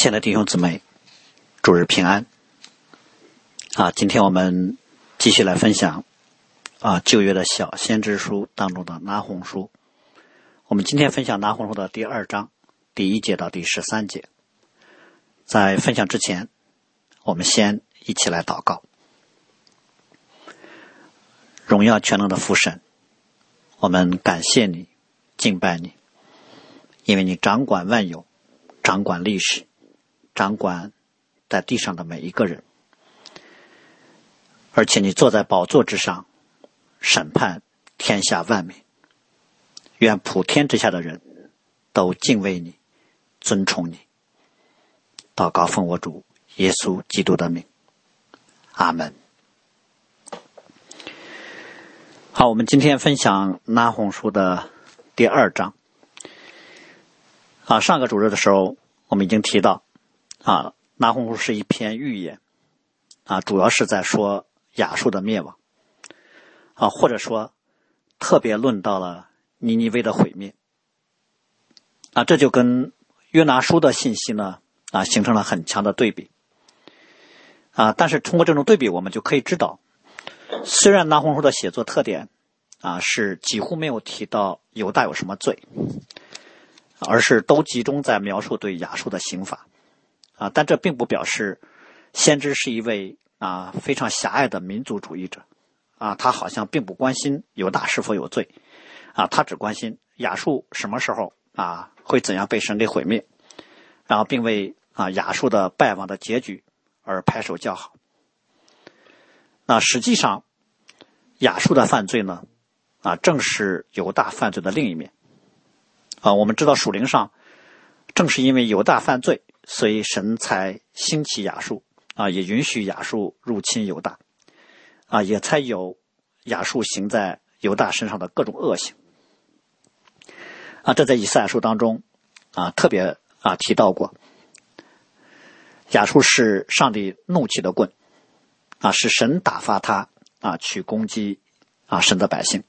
亲爱的弟兄姊妹，主日平安。啊，今天我们继续来分享啊旧约的小先知书当中的拿红书。我们今天分享拿红书的第二章第一节到第十三节。在分享之前，我们先一起来祷告。荣耀全能的父神，我们感谢你，敬拜你，因为你掌管万有，掌管历史。掌管在地上的每一个人，而且你坐在宝座之上，审判天下万民。愿普天之下的人都敬畏你，尊崇你。祷告奉我主耶稣基督的名，阿门。好，我们今天分享拿红书的第二章。啊，上个主日的时候，我们已经提到。啊，拿红书是一篇预言，啊，主要是在说亚述的灭亡，啊，或者说特别论到了尼尼微的毁灭，啊，这就跟约拿书的信息呢，啊，形成了很强的对比，啊，但是通过这种对比，我们就可以知道，虽然拿红书的写作特点，啊，是几乎没有提到犹大有什么罪，而是都集中在描述对亚述的刑罚。啊，但这并不表示先知是一位啊非常狭隘的民族主义者，啊，他好像并不关心犹大是否有罪，啊，他只关心亚述什么时候啊会怎样被神给毁灭，然后并为啊亚述的败亡的结局而拍手叫好。那实际上，亚述的犯罪呢，啊，正是犹大犯罪的另一面。啊，我们知道属灵上，正是因为犹大犯罪。所以神才兴起亚述啊，也允许亚述入侵犹大啊，也才有亚述行在犹大身上的各种恶行啊。这在以赛亚书当中啊特别啊提到过，亚述是上帝怒气的棍啊，是神打发他啊去攻击啊神的百姓。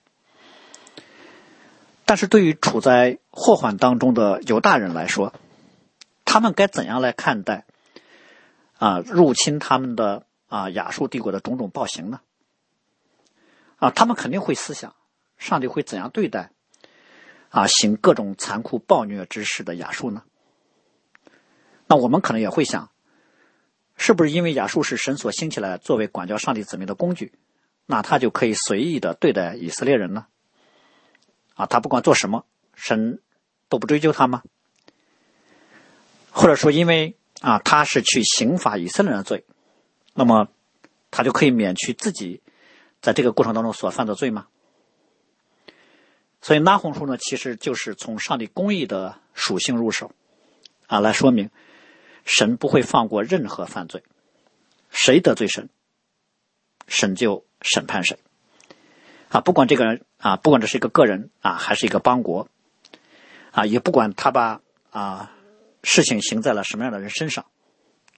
但是对于处在祸患当中的犹大人来说，他们该怎样来看待啊入侵他们的啊亚述帝国的种种暴行呢？啊，他们肯定会思想，上帝会怎样对待啊行各种残酷暴虐之事的亚述呢？那我们可能也会想，是不是因为亚述是神所兴起来作为管教上帝子民的工具，那他就可以随意的对待以色列人呢？啊，他不管做什么，神都不追究他吗？或者说，因为啊，他是去刑罚以色列人的罪，那么他就可以免去自己在这个过程当中所犯的罪吗？所以拉红书呢，其实就是从上帝公义的属性入手啊，来说明神不会放过任何犯罪，谁得罪神，神就审判谁啊，不管这个人啊，不管这是一个个人啊，还是一个邦国啊，也不管他把啊。事情行在了什么样的人身上，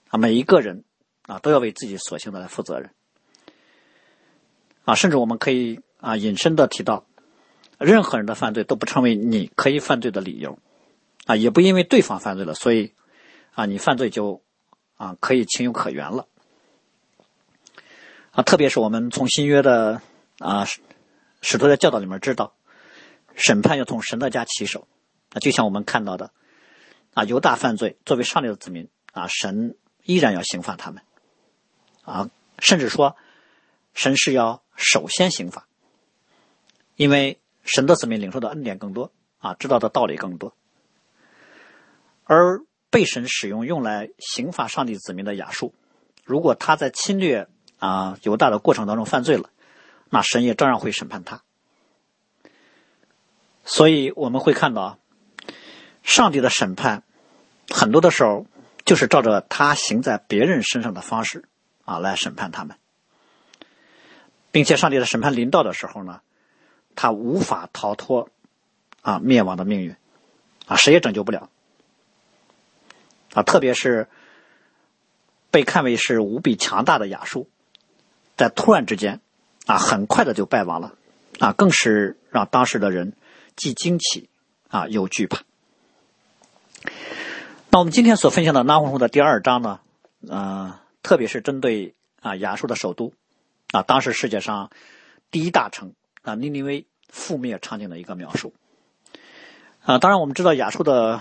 啊，每一个人啊都要为自己所行的来负责任，啊，甚至我们可以啊引申的提到，任何人的犯罪都不成为你可以犯罪的理由，啊，也不因为对方犯罪了，所以啊你犯罪就啊可以情有可原了，啊，特别是我们从新约的啊使徒的教导里面知道，审判要从神的家起手，啊，就像我们看到的。啊，犹大犯罪，作为上帝的子民啊，神依然要刑罚他们，啊，甚至说，神是要首先刑罚，因为神的子民领受的恩典更多啊，知道的道理更多，而被神使用用来刑罚上帝子民的亚述，如果他在侵略啊犹大的过程当中犯罪了，那神也照样会审判他，所以我们会看到。上帝的审判，很多的时候就是照着他行在别人身上的方式啊来审判他们，并且上帝的审判临到的时候呢，他无法逃脱啊灭亡的命运啊，谁也拯救不了。啊，特别是被看为是无比强大的亚述，在突然之间啊很快的就败亡了。啊，更是让当时的人既惊奇啊又惧怕。那我们今天所分享的《拿红书》的第二章呢，呃，特别是针对啊亚述的首都啊，当时世界上第一大城啊尼尼微覆灭场景的一个描述。啊，当然我们知道亚述的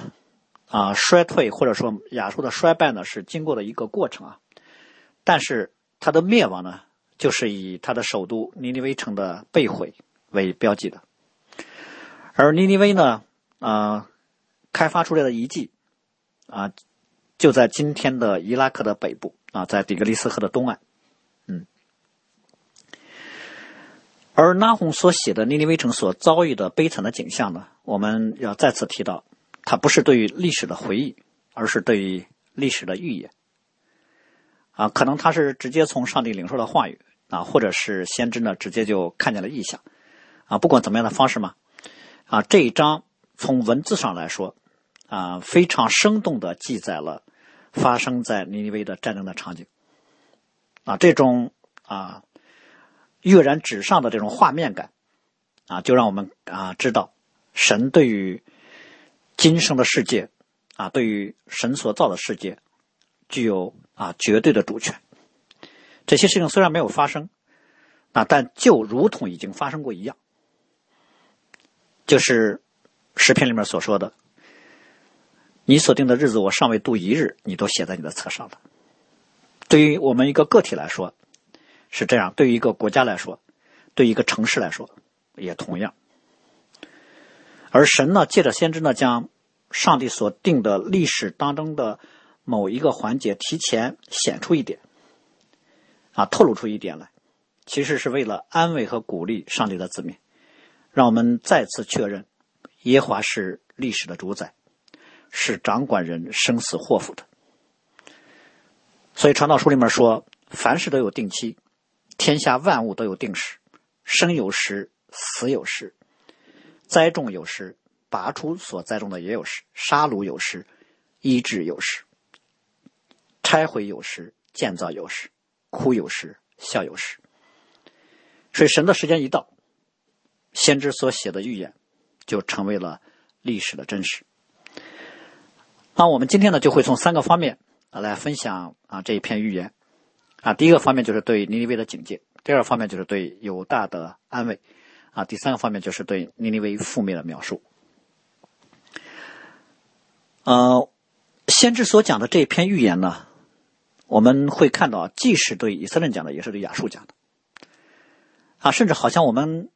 啊衰退或者说亚述的衰败呢，是经过的一个过程啊，但是它的灭亡呢，就是以它的首都尼尼微城的被毁为标记的。而尼尼微呢，啊，开发出来的遗迹。啊，就在今天的伊拉克的北部啊，在底格里斯河的东岸，嗯。而拉洪所写的尼尼微城所遭遇的悲惨的景象呢，我们要再次提到，它不是对于历史的回忆，而是对于历史的预言。啊，可能他是直接从上帝领受的话语啊，或者是先知呢直接就看见了异象啊。不管怎么样的方式嘛，啊，这一章从文字上来说。啊，非常生动的记载了发生在尼尼微的战争的场景。啊，这种啊跃然纸上的这种画面感，啊，就让我们啊知道神对于今生的世界，啊，对于神所造的世界，具有啊绝对的主权。这些事情虽然没有发生，啊，但就如同已经发生过一样。就是诗篇里面所说的。你所定的日子，我尚未度一日，你都写在你的册上了。对于我们一个个体来说，是这样；对于一个国家来说，对于一个城市来说，也同样。而神呢，借着先知呢，将上帝所定的历史当中的某一个环节提前显出一点，啊，透露出一点来，其实是为了安慰和鼓励上帝的子民，让我们再次确认耶华是历史的主宰。是掌管人生死祸福的，所以传道书里面说，凡事都有定期，天下万物都有定时，生有时，死有时，栽种有时，拔出所栽种的也有时，杀戮有时，医治有时，拆毁有时，建造有时，哭有时，笑有时。所以神的时间一到，先知所写的预言就成为了历史的真实。那我们今天呢，就会从三个方面啊来分享啊这一篇预言啊。第一个方面就是对尼尼微的警戒，第二方面就是对犹大的安慰啊，第三个方面就是对尼尼微覆灭的描述。呃，先知所讲的这一篇预言呢，我们会看到，既是对以色列讲的，也是对亚述讲的啊，甚至好像我们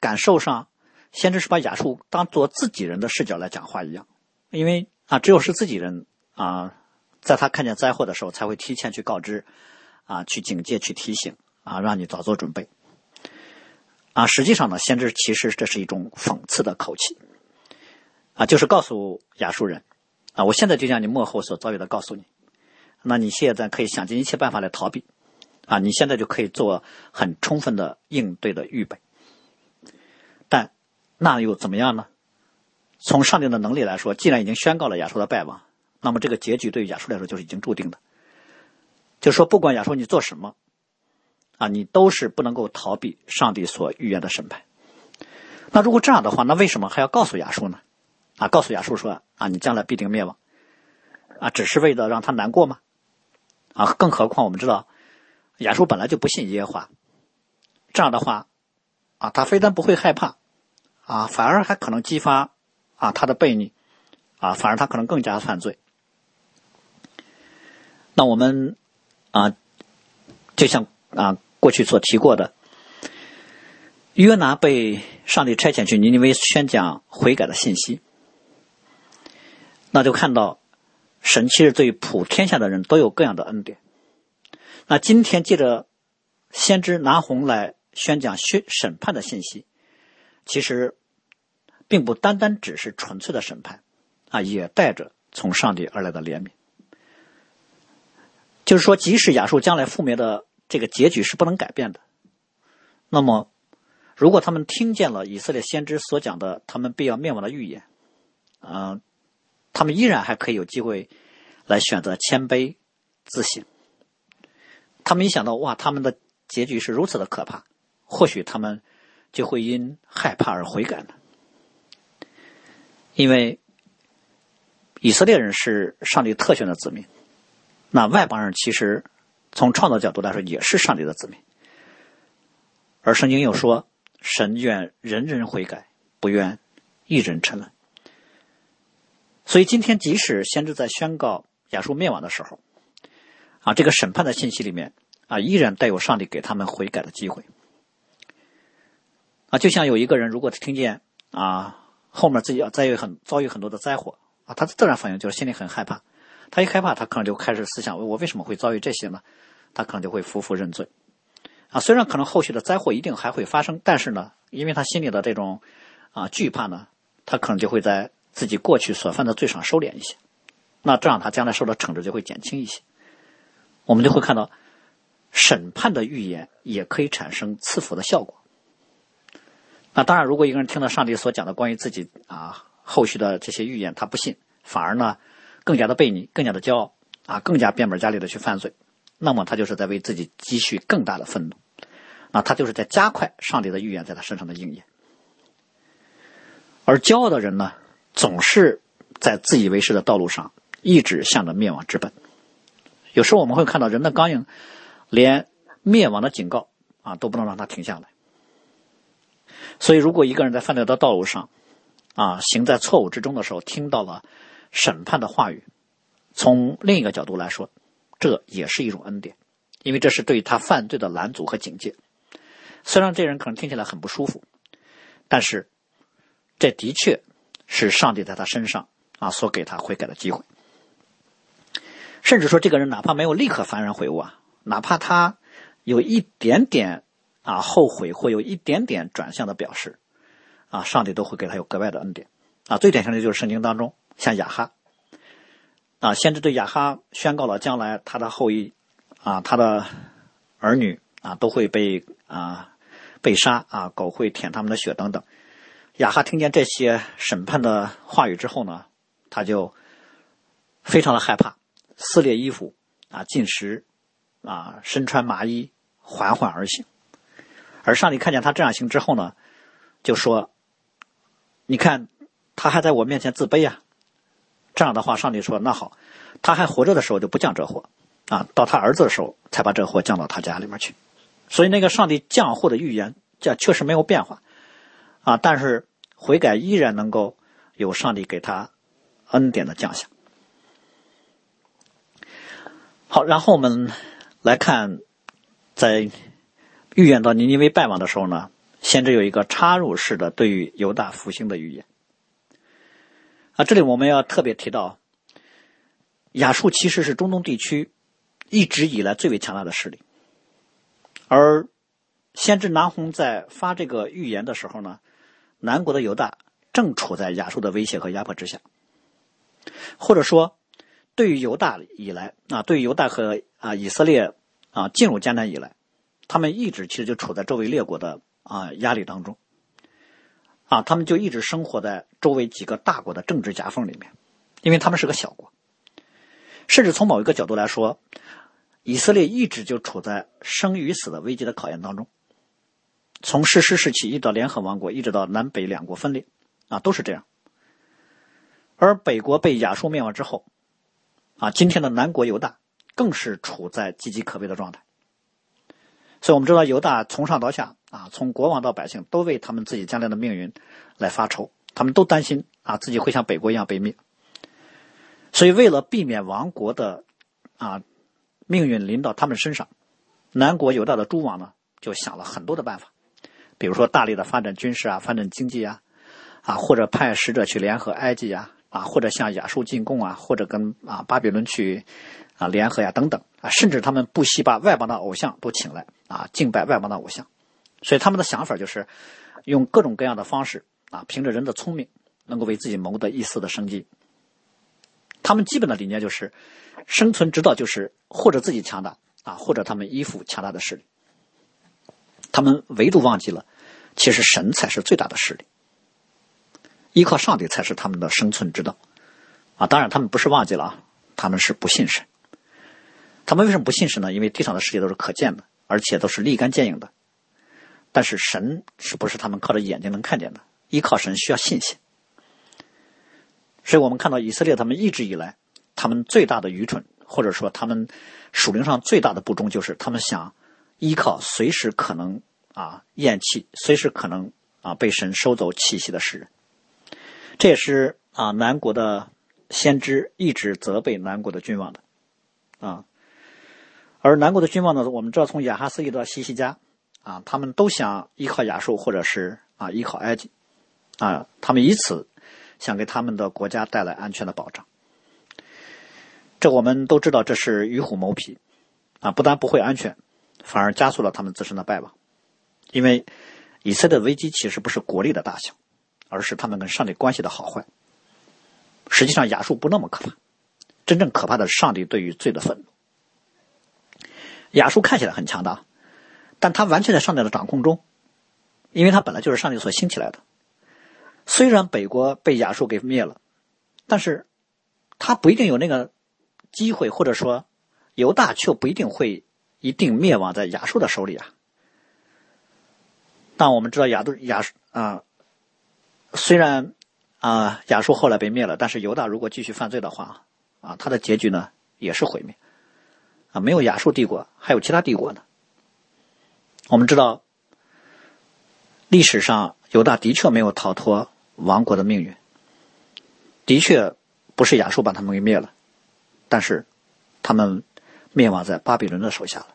感受上，先知是把亚述当做自己人的视角来讲话一样，因为。啊，只有是自己人啊，在他看见灾祸的时候，才会提前去告知，啊，去警戒、去提醒，啊，让你早做准备。啊，实际上呢，先知其实这是一种讽刺的口气，啊，就是告诉亚述人，啊，我现在就将你幕后所遭遇的告诉你，那你现在可以想尽一切办法来逃避，啊，你现在就可以做很充分的应对的预备。但那又怎么样呢？从上帝的能力来说，既然已经宣告了亚述的败亡，那么这个结局对于亚述来说就是已经注定的。就说，不管亚述你做什么，啊，你都是不能够逃避上帝所预言的审判。那如果这样的话，那为什么还要告诉亚述呢？啊，告诉亚述说啊，你将来必定灭亡，啊，只是为了让他难过吗？啊，更何况我们知道，亚述本来就不信耶和华，这样的话，啊，他非但不会害怕，啊，反而还可能激发。啊，他的悖逆，啊，反而他可能更加犯罪。那我们啊，就像啊过去所提过的，约拿被上帝差遣去尼尼微宣讲悔改的信息，那就看到神其实对普天下的人都有各样的恩典。那今天借着先知拿红来宣讲宣审判的信息，其实。并不单单只是纯粹的审判，啊，也带着从上帝而来的怜悯。就是说，即使亚述将来覆灭的这个结局是不能改变的，那么，如果他们听见了以色列先知所讲的他们必要灭亡的预言，啊，他们依然还可以有机会来选择谦卑自省。他们一想到哇，他们的结局是如此的可怕，或许他们就会因害怕而悔改呢。因为以色列人是上帝特选的子民，那外邦人其实从创造角度来说也是上帝的子民。而圣经又说：“神愿人人悔改，不愿一人沉沦。”所以今天，即使先知在宣告亚述灭亡的时候，啊，这个审判的信息里面啊，依然带有上帝给他们悔改的机会。啊，就像有一个人，如果听见啊后面自己要遭遇很遭遇很多的灾祸啊，他的自然反应就是心里很害怕。他一害怕，他可能就开始思想：我为什么会遭遇这些呢？他可能就会夫妇认罪。啊，虽然可能后续的灾祸一定还会发生，但是呢，因为他心里的这种啊惧怕呢，他可能就会在。自己过去所犯的罪上收敛一些，那这样他将来受到惩治就会减轻一些。我们就会看到，审判的预言也可以产生赐福的效果。那当然，如果一个人听到上帝所讲的关于自己啊后续的这些预言，他不信，反而呢更加的悖逆，更加的骄傲啊，更加变本加厉的去犯罪，那么他就是在为自己积蓄更大的愤怒，那他就是在加快上帝的预言在他身上的应验。而骄傲的人呢？总是在自以为是的道路上，一直向着灭亡之本。有时候我们会看到人的刚硬，连灭亡的警告啊都不能让他停下来。所以，如果一个人在犯罪的道路上啊行在错误之中的时候，听到了审判的话语，从另一个角度来说，这也是一种恩典，因为这是对他犯罪的拦阻和警戒。虽然这人可能听起来很不舒服，但是这的确。是上帝在他身上啊所给他悔改的机会，甚至说这个人哪怕没有立刻幡然悔悟啊，哪怕他有一点点啊后悔或有一点点转向的表示，啊，上帝都会给他有格外的恩典啊。最典型的就是圣经当中像雅哈啊，先知对雅哈宣告了将来他的后裔啊，他的儿女啊都会被啊被杀啊，狗会舔他们的血等等。雅哈听见这些审判的话语之后呢，他就非常的害怕，撕裂衣服啊，进食啊，身穿麻衣，缓缓而行。而上帝看见他这样行之后呢，就说：“你看，他还在我面前自卑啊。”这样的话，上帝说：“那好，他还活着的时候就不降这祸啊，到他儿子的时候才把这祸降到他家里面去。”所以，那个上帝降祸的预言，这确实没有变化。啊！但是悔改依然能够有上帝给他恩典的降下。好，然后我们来看，在预言到尼尼微败亡的时候呢，先知有一个插入式的对于犹大复兴的预言。啊，这里我们要特别提到，亚述其实是中东地区一直以来最为强大的势力，而先知南红在发这个预言的时候呢。南国的犹大正处在亚述的威胁和压迫之下，或者说，对于犹大以来啊，对于犹大和啊以色列啊进入迦南以来，他们一直其实就处在周围列国的啊压力当中，啊，他们就一直生活在周围几个大国的政治夹缝里面，因为他们是个小国，甚至从某一个角度来说，以色列一直就处在生与死的危机的考验当中。从世师时期一直到联合王国，一直到南北两国分裂，啊，都是这样。而北国被亚述灭亡之后，啊，今天的南国犹大更是处在岌岌可危的状态。所以我们知道，犹大从上到下，啊，从国王到百姓，都为他们自己将来的命运来发愁，他们都担心啊，自己会像北国一样被灭。所以，为了避免亡国的啊命运临到他们身上，南国犹大的诸王呢，就想了很多的办法。比如说，大力的发展军事啊，发展经济啊，啊，或者派使者去联合埃及啊，啊，或者向亚述进贡啊，或者跟啊巴比伦去啊联合呀，等等甚至他们不惜把外邦的偶像都请来啊，敬拜外邦的偶像。所以他们的想法就是用各种各样的方式啊，凭着人的聪明，能够为自己谋得一丝的生机。他们基本的理念就是，生存之道就是或者自己强大啊，或者他们依附强大的势力。他们唯独忘记了，其实神才是最大的势力，依靠上帝才是他们的生存之道，啊，当然他们不是忘记了啊，他们是不信神。他们为什么不信神呢？因为地上的世界都是可见的，而且都是立竿见影的，但是神是不是他们靠着眼睛能看见的？依靠神需要信心。所以我们看到以色列他们一直以来，他们最大的愚蠢，或者说他们属灵上最大的不忠，就是他们想依靠随时可能啊咽气，随时可能啊被神收走气息的世人。这也是啊南国的先知一直责备南国的君王的啊。而南国的君王呢，我们知道从亚哈斯一直到西西家啊，他们都想依靠亚述，或者是啊依靠埃及啊，他们以此。想给他们的国家带来安全的保障，这我们都知道，这是与虎谋皮，啊，不但不会安全，反而加速了他们自身的败亡。因为以色列的危机其实不是国力的大小，而是他们跟上帝关系的好坏。实际上，亚述不那么可怕，真正可怕的是上帝对于罪的愤怒。亚述看起来很强大，但他完全在上帝的掌控中，因为他本来就是上帝所兴起来的。虽然北国被亚述给灭了，但是他不一定有那个机会，或者说犹大却不一定会一定灭亡在亚述的手里啊。但我们知道亚都亚啊，虽然啊亚述后来被灭了，但是犹大如果继续犯罪的话啊，他的结局呢也是毁灭没有亚述帝国，还有其他帝国呢。我们知道历史上犹大的确没有逃脱。亡国的命运，的确不是亚述把他们给灭了，但是他们灭亡在巴比伦的手下了。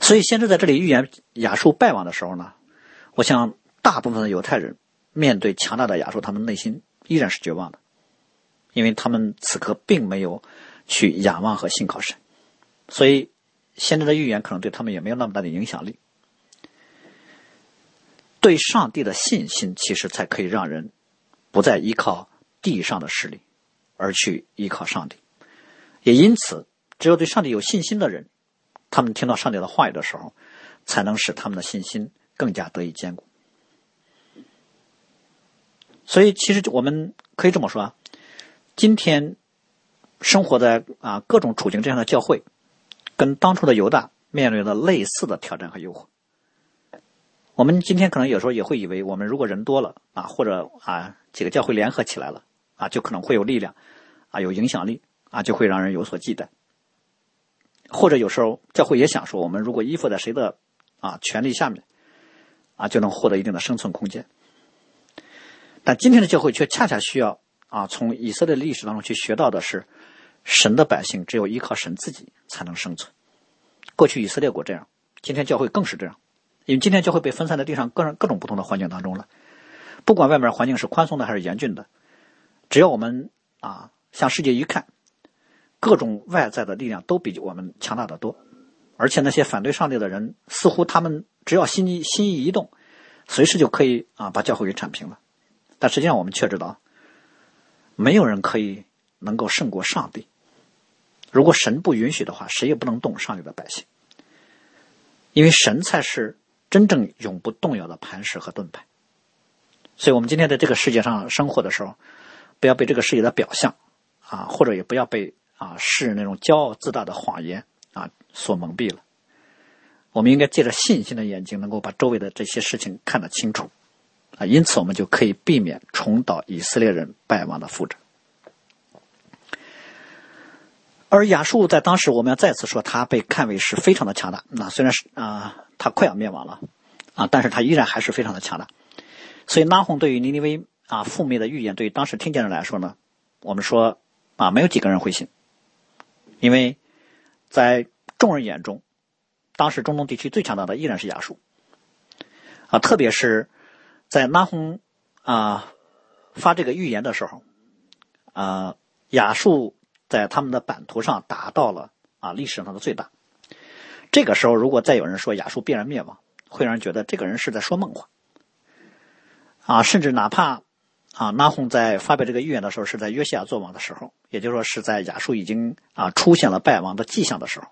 所以，先知在这里预言亚述败亡的时候呢，我想大部分的犹太人面对强大的亚述，他们内心依然是绝望的，因为他们此刻并没有去仰望和信靠神，所以先知的预言可能对他们也没有那么大的影响力。对上帝的信心，其实才可以让人不再依靠地上的势力，而去依靠上帝。也因此，只有对上帝有信心的人，他们听到上帝的话语的时候，才能使他们的信心更加得以坚固。所以，其实我们可以这么说啊，今天生活在啊各种处境这样的教会，跟当初的犹大面临的类似的挑战和诱惑。我们今天可能有时候也会以为，我们如果人多了啊，或者啊几个教会联合起来了啊，就可能会有力量，啊有影响力啊，就会让人有所忌惮。或者有时候教会也想说，我们如果依附在谁的啊权力下面，啊就能获得一定的生存空间。但今天的教会却恰恰需要啊从以色列历史当中去学到的是，神的百姓只有依靠神自己才能生存。过去以色列国这样，今天教会更是这样。因为今天就会被分散在地上各各种不同的环境当中了，不管外面环境是宽松的还是严峻的，只要我们啊向世界一看，各种外在的力量都比我们强大的多，而且那些反对上帝的人，似乎他们只要心意心意一动，随时就可以啊把教会给铲平了。但实际上我们却知道，没有人可以能够胜过上帝。如果神不允许的话，谁也不能动上帝的百姓，因为神才是。真正永不动摇的磐石和盾牌，所以，我们今天在这个世界上生活的时候，不要被这个世界的表象啊，或者也不要被啊世人那种骄傲自大的谎言啊所蒙蔽了。我们应该借着信心的眼睛，能够把周围的这些事情看得清楚啊，因此我们就可以避免重蹈以色列人败亡的覆辙。而亚述在当时，我们要再次说，他被看为是非常的强大。那虽然是啊。他快要灭亡了，啊，但是他依然还是非常的强大，所以拉红对于尼尼微啊覆灭的预言，对于当时听见人来说呢，我们说啊，没有几个人会信，因为在众人眼中，当时中东地区最强大的依然是亚述，啊，特别是在拉红啊发这个预言的时候，啊，亚述在他们的版图上达到了啊历史上的最大。这个时候，如果再有人说亚述必然灭亡，会让人觉得这个人是在说梦话。啊，甚至哪怕啊，拿红在发表这个预言的时候，是在约西亚作王的时候，也就是说是在亚述已经啊出现了败亡的迹象的时候，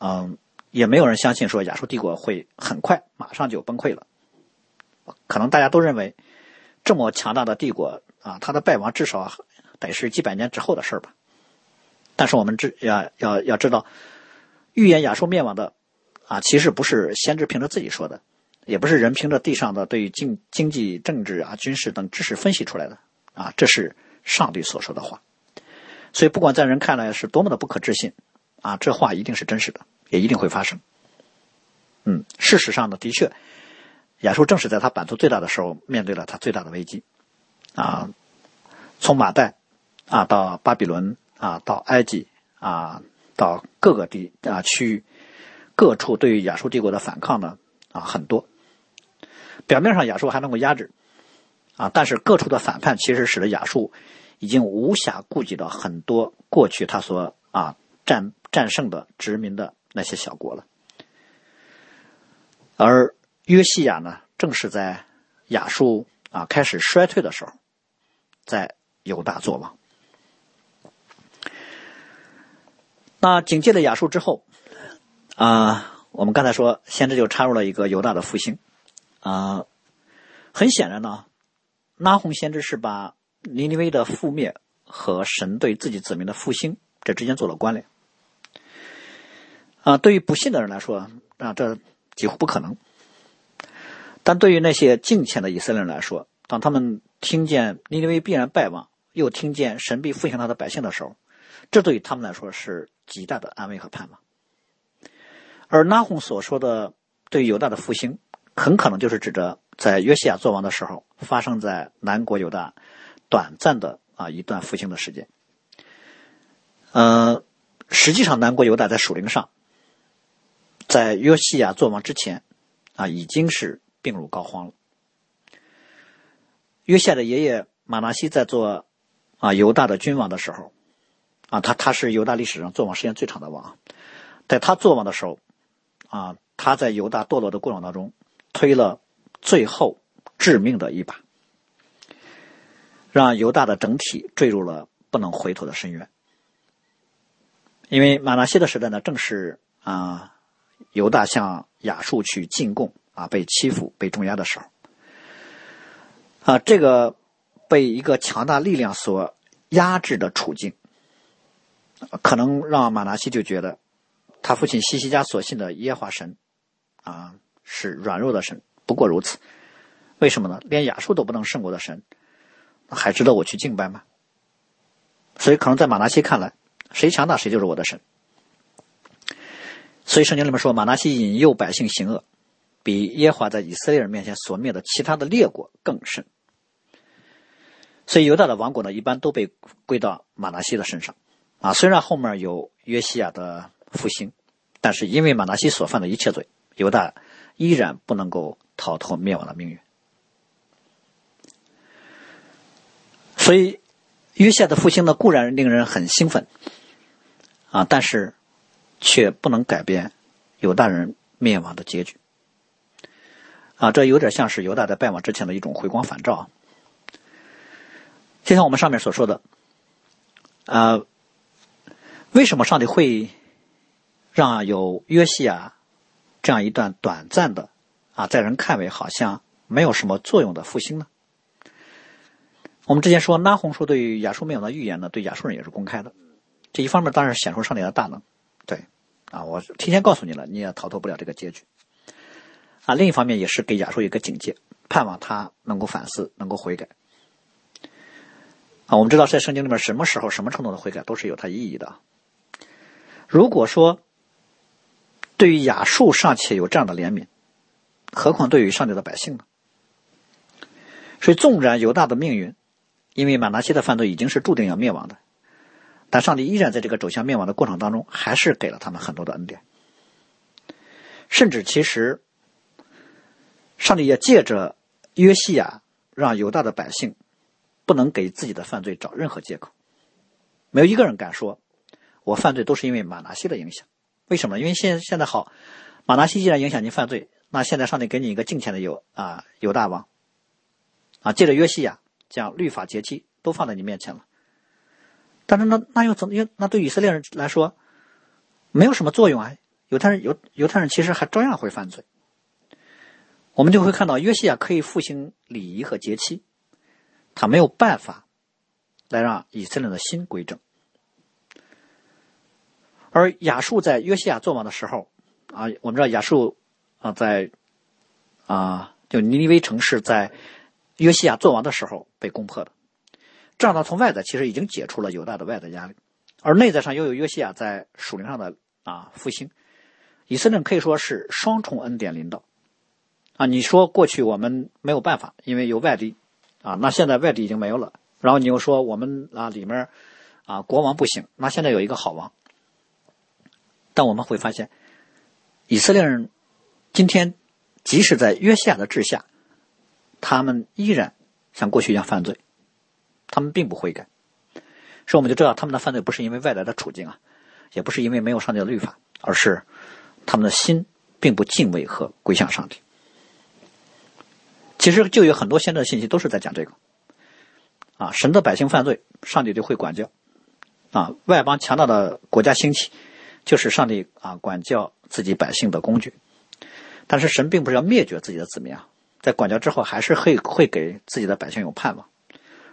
嗯，也没有人相信说亚述帝国会很快马上就崩溃了。可能大家都认为，这么强大的帝国啊，它的败亡至少得是几百年之后的事吧。但是我们知要要要知道。预言亚述灭亡的，啊，其实不是先知凭着自己说的，也不是人凭着地上的对于经经济、政治啊、军事等知识分析出来的啊，这是上帝所说的话。所以，不管在人看来是多么的不可置信，啊，这话一定是真实的，也一定会发生。嗯，事实上呢，的确，亚述正是在他版图最大的时候，面对了他最大的危机。啊，从马代啊到巴比伦啊到埃及啊到各个地啊区域各处对于亚述帝国的反抗呢啊很多。表面上亚述还能够压制啊，但是各处的反叛其实使得亚述。已经无暇顾及到很多过去他所啊战战胜的殖民的那些小国了，而约西亚呢，正是在亚述啊开始衰退的时候，在犹大作王。那紧接着亚述之后啊，我们刚才说先知就插入了一个犹大的复兴啊，很显然呢，拉红先知是把。尼尼微的覆灭和神对自己子民的复兴，这之间做了关联。啊，对于不信的人来说，啊，这几乎不可能。但对于那些敬虔的以色列人来说，当他们听见尼尼微必然败亡，又听见神必复兴他的百姓的时候，这对于他们来说是极大的安慰和盼望。而拉红所说的对犹大的复兴，很可能就是指着在约西亚作王的时候发生在南国犹大。短暂的啊一段复兴的时间，呃，实际上南国犹大在属灵上，在约西亚作王之前啊已经是病入膏肓了。约西亚的爷爷马纳西在做啊犹大的君王的时候，啊他他是犹大历史上做王时间最长的王，在他做王的时候，啊他在犹大堕落的过程当中推了最后致命的一把。让犹大的整体坠入了不能回头的深渊，因为马纳西的时代呢，正是啊犹大向亚述去进贡啊被欺负、被重压的时候，啊这个被一个强大力量所压制的处境，可能让马纳西就觉得他父亲西西家所信的耶和华神啊是软弱的神，不过如此。为什么呢？连亚述都不能胜过的神。还值得我去敬拜吗？所以，可能在马拿西看来，谁强大谁就是我的神。所以，圣经里面说，马拿西引诱百姓行恶，比耶华在以色列人面前所灭的其他的列国更甚。所以，犹大的王国呢，一般都被归到马拿西的身上。啊，虽然后面有约西亚的复兴，但是因为马拿西所犯的一切罪，犹大依然不能够逃脱灭亡的命运。所以，约西亚的复兴呢，固然令人很兴奋，啊，但是却不能改变犹大人灭亡的结局。啊，这有点像是犹大在败亡之前的一种回光返照。就像我们上面所说的，啊，为什么上帝会让有约西亚这样一段短暂的啊，在人看为好像没有什么作用的复兴呢？我们之前说，拉红书对于亚述灭亡的预言呢，对亚述人也是公开的。这一方面当然显出上帝的大能，对，啊，我提前告诉你了，你也逃脱不了这个结局。啊，另一方面也是给亚述一个警戒，盼望他能够反思，能够悔改。啊，我们知道在圣经里面，什么时候、什么程度的悔改都是有它意义的。如果说对于亚述尚且有这样的怜悯，何况对于上帝的百姓呢？所以，纵然犹大的命运，因为马拿西的犯罪已经是注定要灭亡的，但上帝依然在这个走向灭亡的过程当中，还是给了他们很多的恩典。甚至其实，上帝也借着约西亚，让犹大的百姓不能给自己的犯罪找任何借口。没有一个人敢说，我犯罪都是因为马拿西的影响。为什么？因为现现在好，马拿西既然影响您犯罪，那现在上帝给你一个敬虔的犹啊犹大王，啊借着约西亚。将律法节期都放在你面前了，但是那那又怎么？那对以色列人来说没有什么作用啊！犹太人犹犹太人其实还照样会犯罪。我们就会看到约西亚可以复兴礼仪和节期，他没有办法来让以色列的心归正。而亚述在约西亚做王的时候啊，我们知道亚述啊在啊，就尼尼微城是在约西亚做王的时候被攻破的。这样呢，从外在其实已经解除了犹大的外在压力，而内在上又有约西亚在属灵上的啊复兴，以色列可以说是双重恩典领导。啊，你说过去我们没有办法，因为有外敌，啊，那现在外敌已经没有了。然后你又说我们啊里面啊国王不行，那现在有一个好王。但我们会发现，以色列人今天即使在约西亚的治下，他们依然像过去一样犯罪。他们并不悔改，所以我们就知道他们的犯罪不是因为外来的处境啊，也不是因为没有上帝的律法，而是他们的心并不敬畏和归向上帝。其实就有很多先知的信息都是在讲这个，啊，神的百姓犯罪，上帝就会管教，啊，外邦强大的国家兴起，就是上帝啊管教自己百姓的工具。但是神并不是要灭绝自己的子民啊，在管教之后还是会会给自己的百姓有盼望。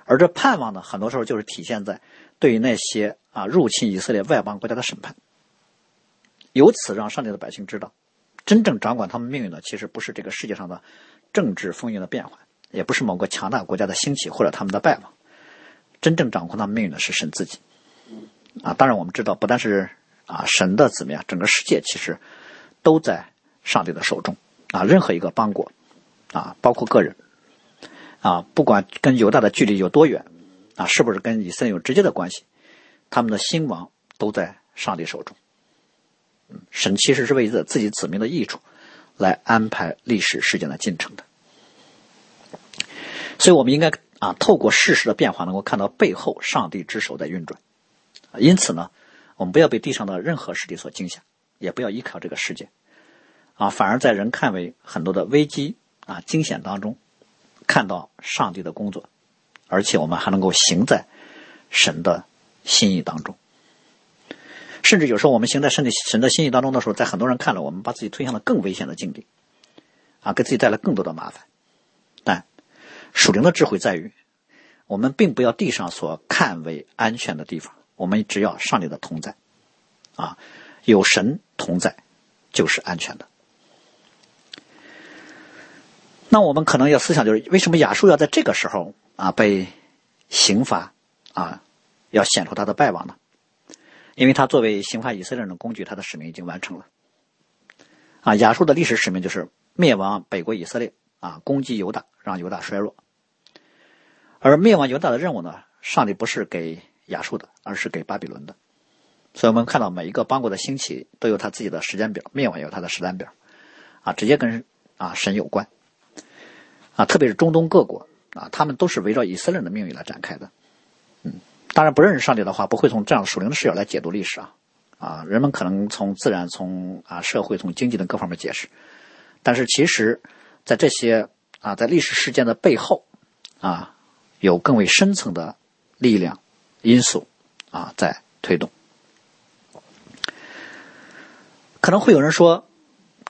而这盼望呢，很多时候就是体现在对于那些啊入侵以色列外邦国家的审判，由此让上帝的百姓知道，真正掌管他们命运的，其实不是这个世界上的政治风云的变化，也不是某个强大国家的兴起或者他们的败亡，真正掌控他们命运的是神自己。啊，当然我们知道，不但是啊神的子民啊，整个世界其实都在上帝的手中啊，任何一个邦国啊，包括个人。啊，不管跟犹大的距离有多远，啊，是不是跟以色列有直接的关系，他们的兴亡都在上帝手中。神其实是为了自己子民的益处，来安排历史事件的进程的。所以，我们应该啊，透过事实的变化，能够看到背后上帝之手在运转。因此呢，我们不要被地上的任何势力所惊吓，也不要依靠这个世界，啊，反而在人看为很多的危机啊惊险当中。看到上帝的工作，而且我们还能够行在神的心意当中。甚至有时候我们行在神的神的心意当中的时候，在很多人看来，我们把自己推向了更危险的境地，啊，给自己带来更多的麻烦。但属灵的智慧在于，我们并不要地上所看为安全的地方，我们只要上帝的同在，啊，有神同在就是安全的。那我们可能要思想，就是为什么亚述要在这个时候啊被刑罚啊，要显出他的败亡呢？因为他作为刑罚以色列人的工具，他的使命已经完成了。啊，亚述的历史使命就是灭亡北国以色列啊，攻击犹大，让犹大衰弱。而灭亡犹大的任务呢，上帝不是给亚述的，而是给巴比伦的。所以我们看到每一个邦国的兴起都有它自己的时间表，灭亡有它的时间表，啊，直接跟啊神有关。啊，特别是中东各国啊，他们都是围绕以色列人的命运来展开的。嗯，当然不认识上帝的话，不会从这样的属灵的视角来解读历史啊。啊，人们可能从自然、从啊社会、从经济的各方面解释，但是其实，在这些啊在历史事件的背后啊，有更为深层的力量因素啊在推动。可能会有人说。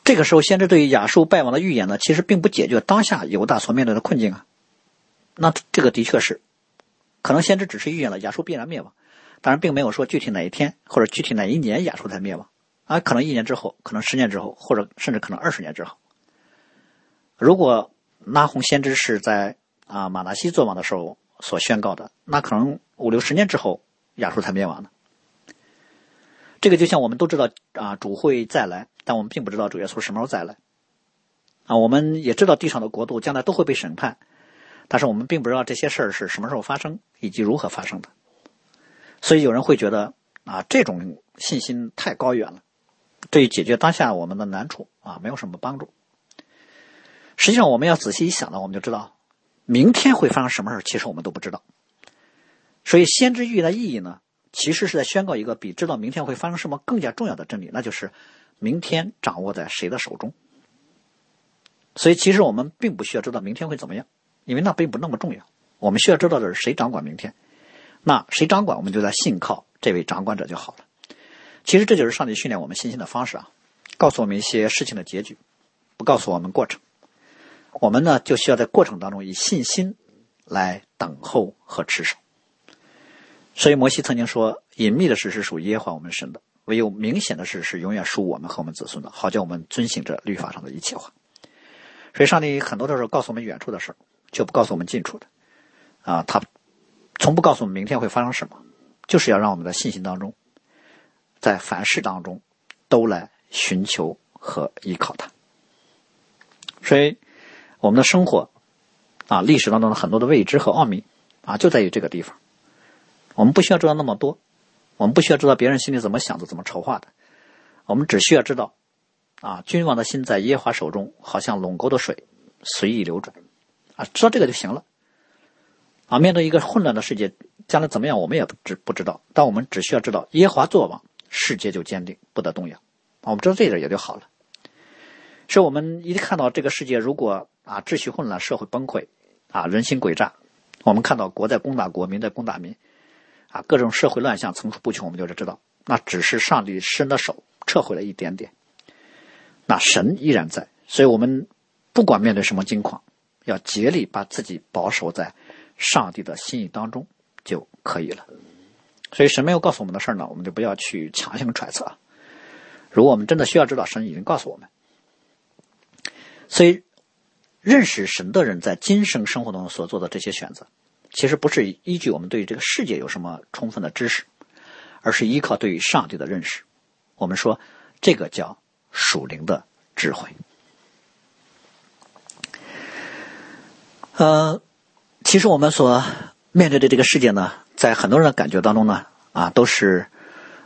这个时候，先知对于亚述败亡的预言呢，其实并不解决当下犹大所面对的困境啊。那这个的确是，可能先知只是预言了亚述必然灭亡，当然并没有说具体哪一天或者具体哪一年亚述才灭亡啊。可能一年之后，可能十年之后，或者甚至可能二十年之后。如果拉红先知是在啊马纳西做王的时候所宣告的，那可能五六十年之后亚述才灭亡呢。这个就像我们都知道啊，主会再来。但我们并不知道主耶稣什么时候再来，啊，我们也知道地上的国度将来都会被审判，但是我们并不知道这些事儿是什么时候发生以及如何发生的，所以有人会觉得啊，这种信心太高远了，对解决当下我们的难处啊，没有什么帮助。实际上，我们要仔细一想呢，我们就知道，明天会发生什么事其实我们都不知道。所以，先知预言的意义呢，其实是在宣告一个比知道明天会发生什么更加重要的真理，那就是。明天掌握在谁的手中？所以，其实我们并不需要知道明天会怎么样，因为那并不那么重要。我们需要知道的是谁掌管明天。那谁掌管，我们就在信靠这位掌管者就好了。其实这就是上帝训练我们信心的方式啊，告诉我们一些事情的结局，不告诉我们过程。我们呢，就需要在过程当中以信心来等候和持守。所以，摩西曾经说：“隐秘的事是属耶和华我们神的。”唯有明显的事是永远属我们和我们子孙的，好叫我们遵行着律法上的一切话。所以，上帝很多的时候告诉我们远处的事儿，就不告诉我们近处的。啊，他从不告诉我们明天会发生什么，就是要让我们在信心当中，在凡事当中都来寻求和依靠他。所以，我们的生活啊，历史当中的很多的未知和奥秘啊，就在于这个地方。我们不需要知道那么多，我们不需要知道别人心里怎么想的、怎么筹划的，我们只需要知道，啊，君王的心在耶和华手中，好像垄沟的水随意流转，啊，知道这个就行了。啊，面对一个混乱的世界，将来怎么样，我们也不知不知道，但我们只需要知道耶和华作王，世界就坚定，不得动摇。啊，我们知道这一点也就好了。是我们一看到这个世界，如果啊秩序混乱，社会崩溃，啊人心诡诈，我们看到国在攻打国，民在攻打民，各种社会乱象层出不穷，我们就是知道，那只是上帝伸的手撤回了一点点，那神依然在，所以我们不管面对什么境况，要竭力把自己保守在上帝的心意当中就可以了。所以神没有告诉我们的事儿呢，我们就不要去强行揣测。如果我们真的需要知道，神已经告诉我们。所以，认识神的人在今生生活当中所做的这些选择，其实不是依据我们对这个世界有什么充分的知识，而是依靠对于上帝的认识。我们说，这个叫属灵的智慧。呃，其实我们所面对的这个世界呢，在很多人的感觉当中呢，啊，都是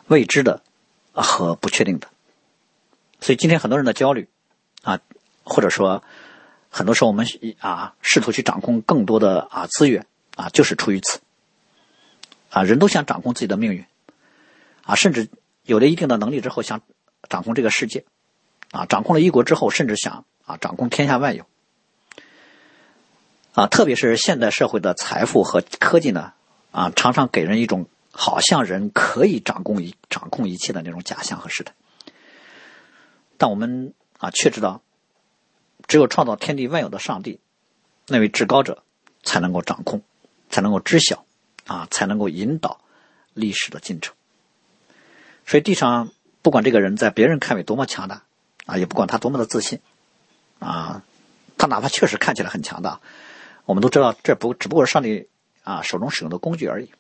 未知的和不确定的。所以今天很多人的焦虑，啊。或者说，很多时候我们啊试图去掌控更多的啊资源啊，就是出于此。啊，人都想掌控自己的命运，啊，甚至有了一定的能力之后想掌控这个世界，啊，掌控了一国之后，甚至想啊掌控天下万有。啊，特别是现代社会的财富和科技呢，啊，常常给人一种好像人可以掌控一掌控一切的那种假象和时代。但我们啊，却知道。只有创造天地万有的上帝，那位至高者，才能够掌控，才能够知晓，啊，才能够引导历史的进程。所以，地上不管这个人在别人看为多么强大，啊，也不管他多么的自信，啊，他哪怕确实看起来很强大，我们都知道，这不只不过是上帝啊手中使用的工具而已。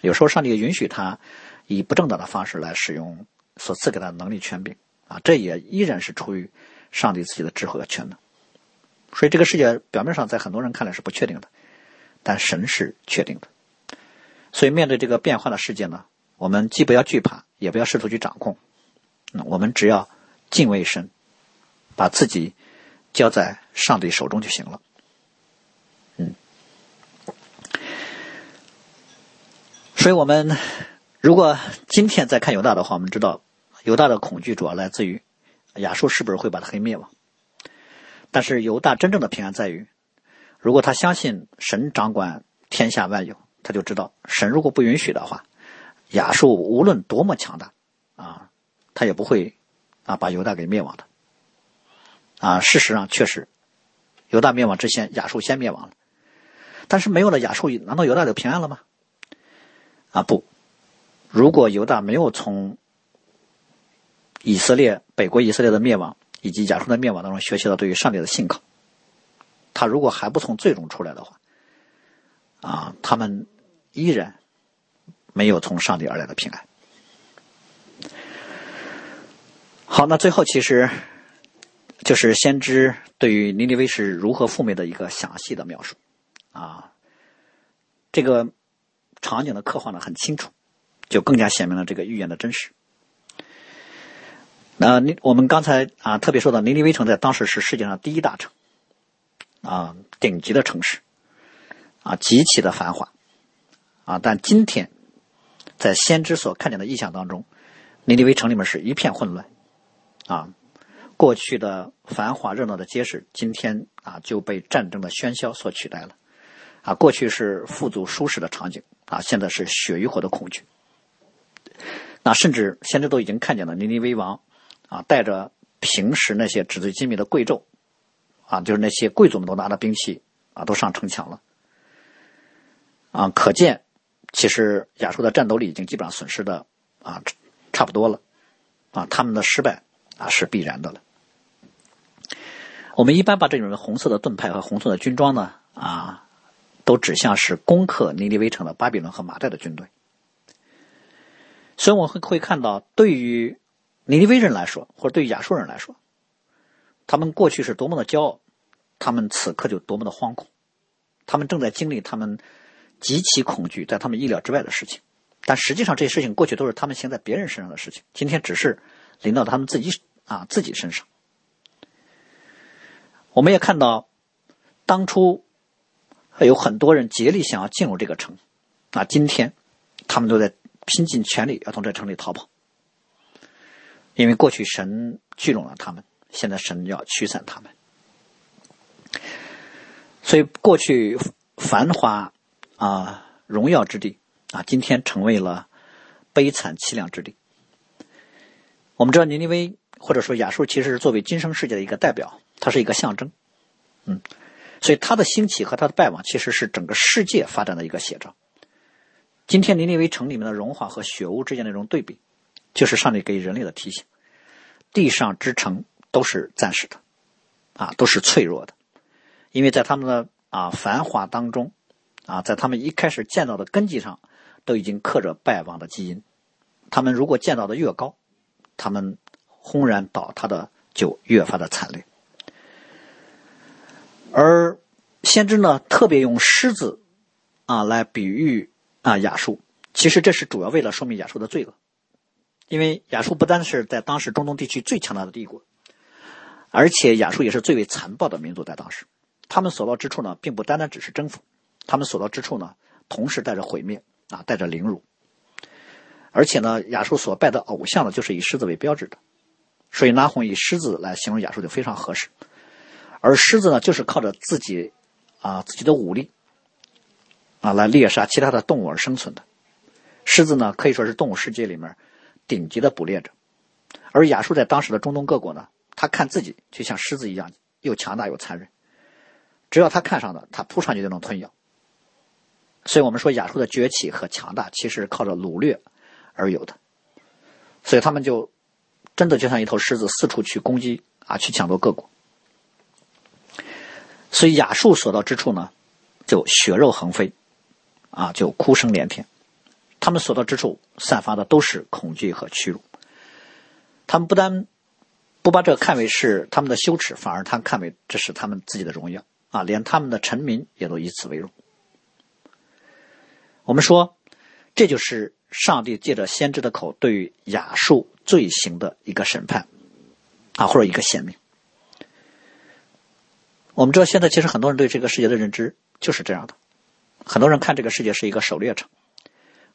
有时候，上帝允许他以不正当的方式来使用所赐给他的能力权柄，啊，这也依然是出于。上帝自己的智慧和全能，所以这个世界表面上在很多人看来是不确定的，但神是确定的。所以面对这个变化的世界呢，我们既不要惧怕，也不要试图去掌控，我们只要敬畏神，把自己交在上帝手中就行了。嗯，所以我们如果今天再看犹大的话，我们知道犹大的恐惧主要来自于。亚述是不是会把他给灭亡？但是犹大真正的平安在于，如果他相信神掌管天下万有，他就知道神如果不允许的话，亚述无论多么强大，啊，他也不会啊把犹大给灭亡的。啊，事实上确实，犹大灭亡之前，亚述先灭亡了。但是没有了亚述，难道犹大就平安了吗？啊不，如果犹大没有从。以色列北国以色列的灭亡，以及亚述的灭亡当中，学习到对于上帝的信靠。他如果还不从最终出来的话，啊，他们依然没有从上帝而来的平安。好，那最后其实就是先知对于尼尼微是如何覆灭的一个详细的描述。啊，这个场景的刻画的很清楚，就更加显明了这个预言的真实。那我们刚才啊特别说到尼尼微城在当时是世界上第一大城，啊顶级的城市，啊极其的繁华，啊但今天在先知所看见的意象当中，尼尼微城里面是一片混乱，啊过去的繁华热闹的街市，今天啊就被战争的喧嚣所取代了，啊过去是富足舒适的场景，啊现在是血与火的恐惧，那甚至先知都已经看见了尼尼微王。啊，带着平时那些纸醉金迷的贵胄，啊，就是那些贵族们都拿着兵器，啊，都上城墙了。啊，可见，其实亚述的战斗力已经基本上损失的啊差不多了，啊，他们的失败啊是必然的了。我们一般把这种红色的盾牌和红色的军装呢，啊，都指向是攻克尼尼微城的巴比伦和马代的军队。所以我们会会看到，对于尼尼微人来说，或者对于亚述人来说，他们过去是多么的骄傲，他们此刻就多么的惶恐，他们正在经历他们极其恐惧，在他们意料之外的事情。但实际上，这些事情过去都是他们行在别人身上的事情，今天只是临到他们自己啊自己身上。我们也看到，当初有很多人竭力想要进入这个城，啊，今天他们都在拼尽全力要从这城里逃跑，因为过去神聚拢了他们，现在神要驱散他们，所以过去繁华啊荣耀之地。啊，今天成为了悲惨凄凉之地。我们知道，尼尼微或者说亚述，其实是作为今生世界的一个代表，它是一个象征。嗯，所以它的兴起和它的败亡，其实是整个世界发展的一个写照。今天尼尼微城里面的荣华和血污之间的这种对比，就是上帝给人类的提醒：地上之城都是暂时的，啊，都是脆弱的，因为在他们的啊繁华当中，啊，在他们一开始建造的根基上。都已经刻着败亡的基因，他们如果建造的越高，他们轰然倒塌的就越发的惨烈。而先知呢，特别用狮子啊来比喻啊亚述，其实这是主要为了说明亚述的罪恶，因为亚述不单是在当时中东地区最强大的帝国，而且亚述也是最为残暴的民族，在当时，他们所到之处呢，并不单单只是征服，他们所到之处呢，同时带着毁灭。啊，带着凌辱，而且呢，亚述所拜的偶像呢，就是以狮子为标志的，所以拿红以狮子来形容亚述就非常合适。而狮子呢，就是靠着自己啊自己的武力啊来猎杀其他的动物而生存的。狮子呢，可以说是动物世界里面顶级的捕猎者。而亚述在当时的中东各国呢，他看自己就像狮子一样，又强大又残忍，只要他看上的，他扑上去就能吞咬。所以我们说亚述的崛起和强大，其实靠着掳掠而有的。所以他们就真的就像一头狮子，四处去攻击啊，去抢夺各国。所以亚述所到之处呢，就血肉横飞，啊，就哭声连天。他们所到之处，散发的都是恐惧和屈辱。他们不但不把这看为是他们的羞耻，反而他看为这是他们自己的荣耀。啊，连他们的臣民也都以此为荣。我们说，这就是上帝借着先知的口对于亚述罪行的一个审判，啊，或者一个显明。我们知道，现在其实很多人对这个世界的认知就是这样的：很多人看这个世界是一个狩猎场，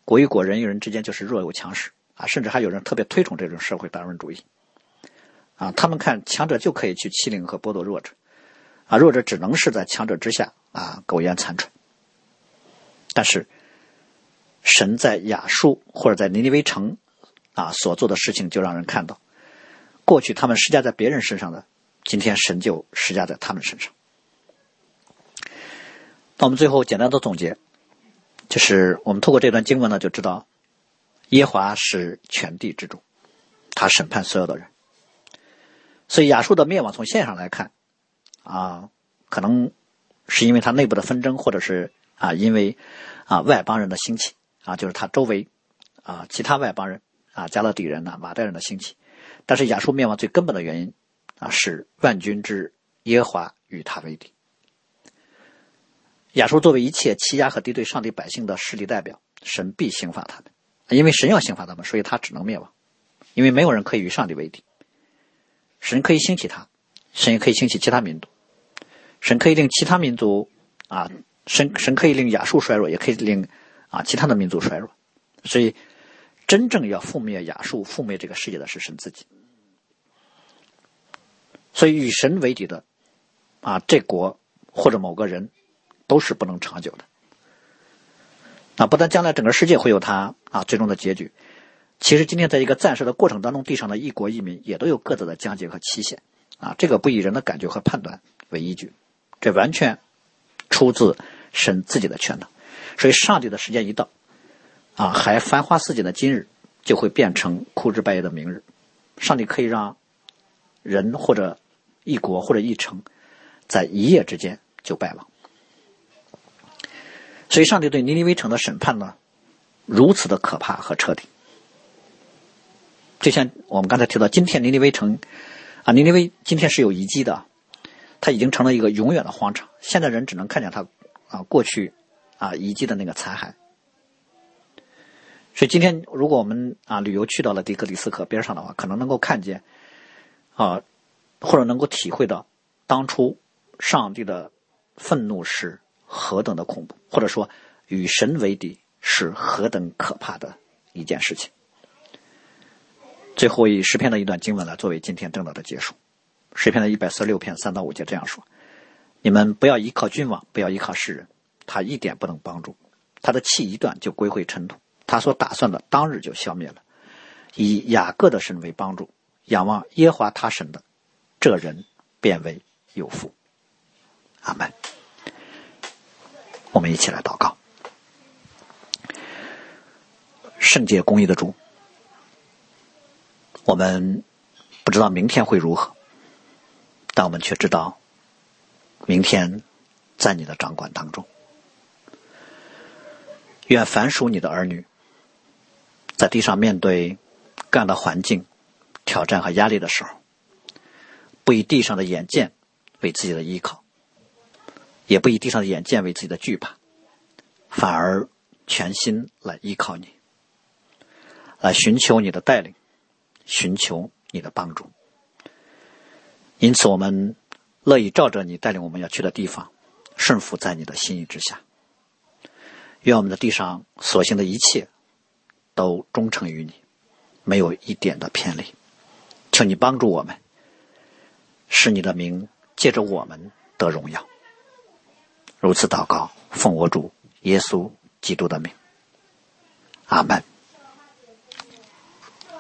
国与国、人与人之间就是弱肉强食啊，甚至还有人特别推崇这种社会达尔文主义。啊。他们看强者就可以去欺凌和剥夺弱者，啊，弱者只能是在强者之下啊苟延残喘。但是。神在亚述或者在尼尼微城啊所做的事情，就让人看到，过去他们施加在别人身上的，今天神就施加在他们身上。那我们最后简单的总结，就是我们透过这段经文呢，就知道耶华是全地之主，他审判所有的人。所以亚述的灭亡，从线上来看，啊，可能是因为他内部的纷争，或者是啊，因为啊外邦人的兴起。啊，就是他周围，啊，其他外邦人，啊，加勒底人呐，马代人的兴起，但是亚述灭亡最根本的原因，啊，是万军之耶和华与他为敌。亚述作为一切欺压和敌对上帝百姓的势力代表，神必刑罚他们，因为神要刑罚他们，所以他只能灭亡，因为没有人可以与上帝为敌。神可以兴起他，神也可以兴起其他民族，神可以令其他民族，啊，神神可以令亚述衰弱，也可以令。啊，其他的民族衰弱，所以真正要覆灭亚述、覆灭这个世界的是神自己。所以与神为敌的啊，这国或者某个人都是不能长久的。啊，不但将来整个世界会有他啊最终的结局，其实今天在一个暂时的过程当中，地上的一国一民也都有各自的疆界和期限。啊，这个不以人的感觉和判断为依据，这完全出自神自己的权能。所以，上帝的时间一到，啊，还繁花似锦的今日，就会变成枯枝败叶的明日。上帝可以让人或者一国或者一城，在一夜之间就败亡。所以，上帝对尼尼微城的审判呢，如此的可怕和彻底。就像我们刚才提到，今天尼尼微城啊，尼尼微今天是有遗迹的，它已经成了一个永远的荒场。现在人只能看见它啊过去啊遗迹的那个残骸。所以今天，如果我们啊旅游去到了迪格里斯河边上的话，可能能够看见啊，或者能够体会到当初上帝的愤怒是何等的恐怖，或者说与神为敌是何等可怕的一件事情。最后以诗篇的一段经文来作为今天正道的结束。诗篇的一百四十六篇三到五节这样说：“你们不要依靠君王，不要依靠世人，他一点不能帮助，他的气一断就归回尘土。”他所打算的当日就消灭了，以雅各的神为帮助，仰望耶和华他神的，这人变为有福。阿门。我们一起来祷告。圣洁公义的主，我们不知道明天会如何，但我们却知道，明天在你的掌管当中。愿凡属你的儿女。在地上面对各样的环境、挑战和压力的时候，不以地上的眼见为自己的依靠，也不以地上的眼见为自己的惧怕，反而全心来依靠你，来寻求你的带领，寻求你的帮助。因此，我们乐意照着你带领我们要去的地方，顺服在你的心意之下。愿我们的地上所行的一切。都忠诚于你，没有一点的偏离。求你帮助我们，使你的名借着我们得荣耀。如此祷告，奉我主耶稣基督的名，阿门。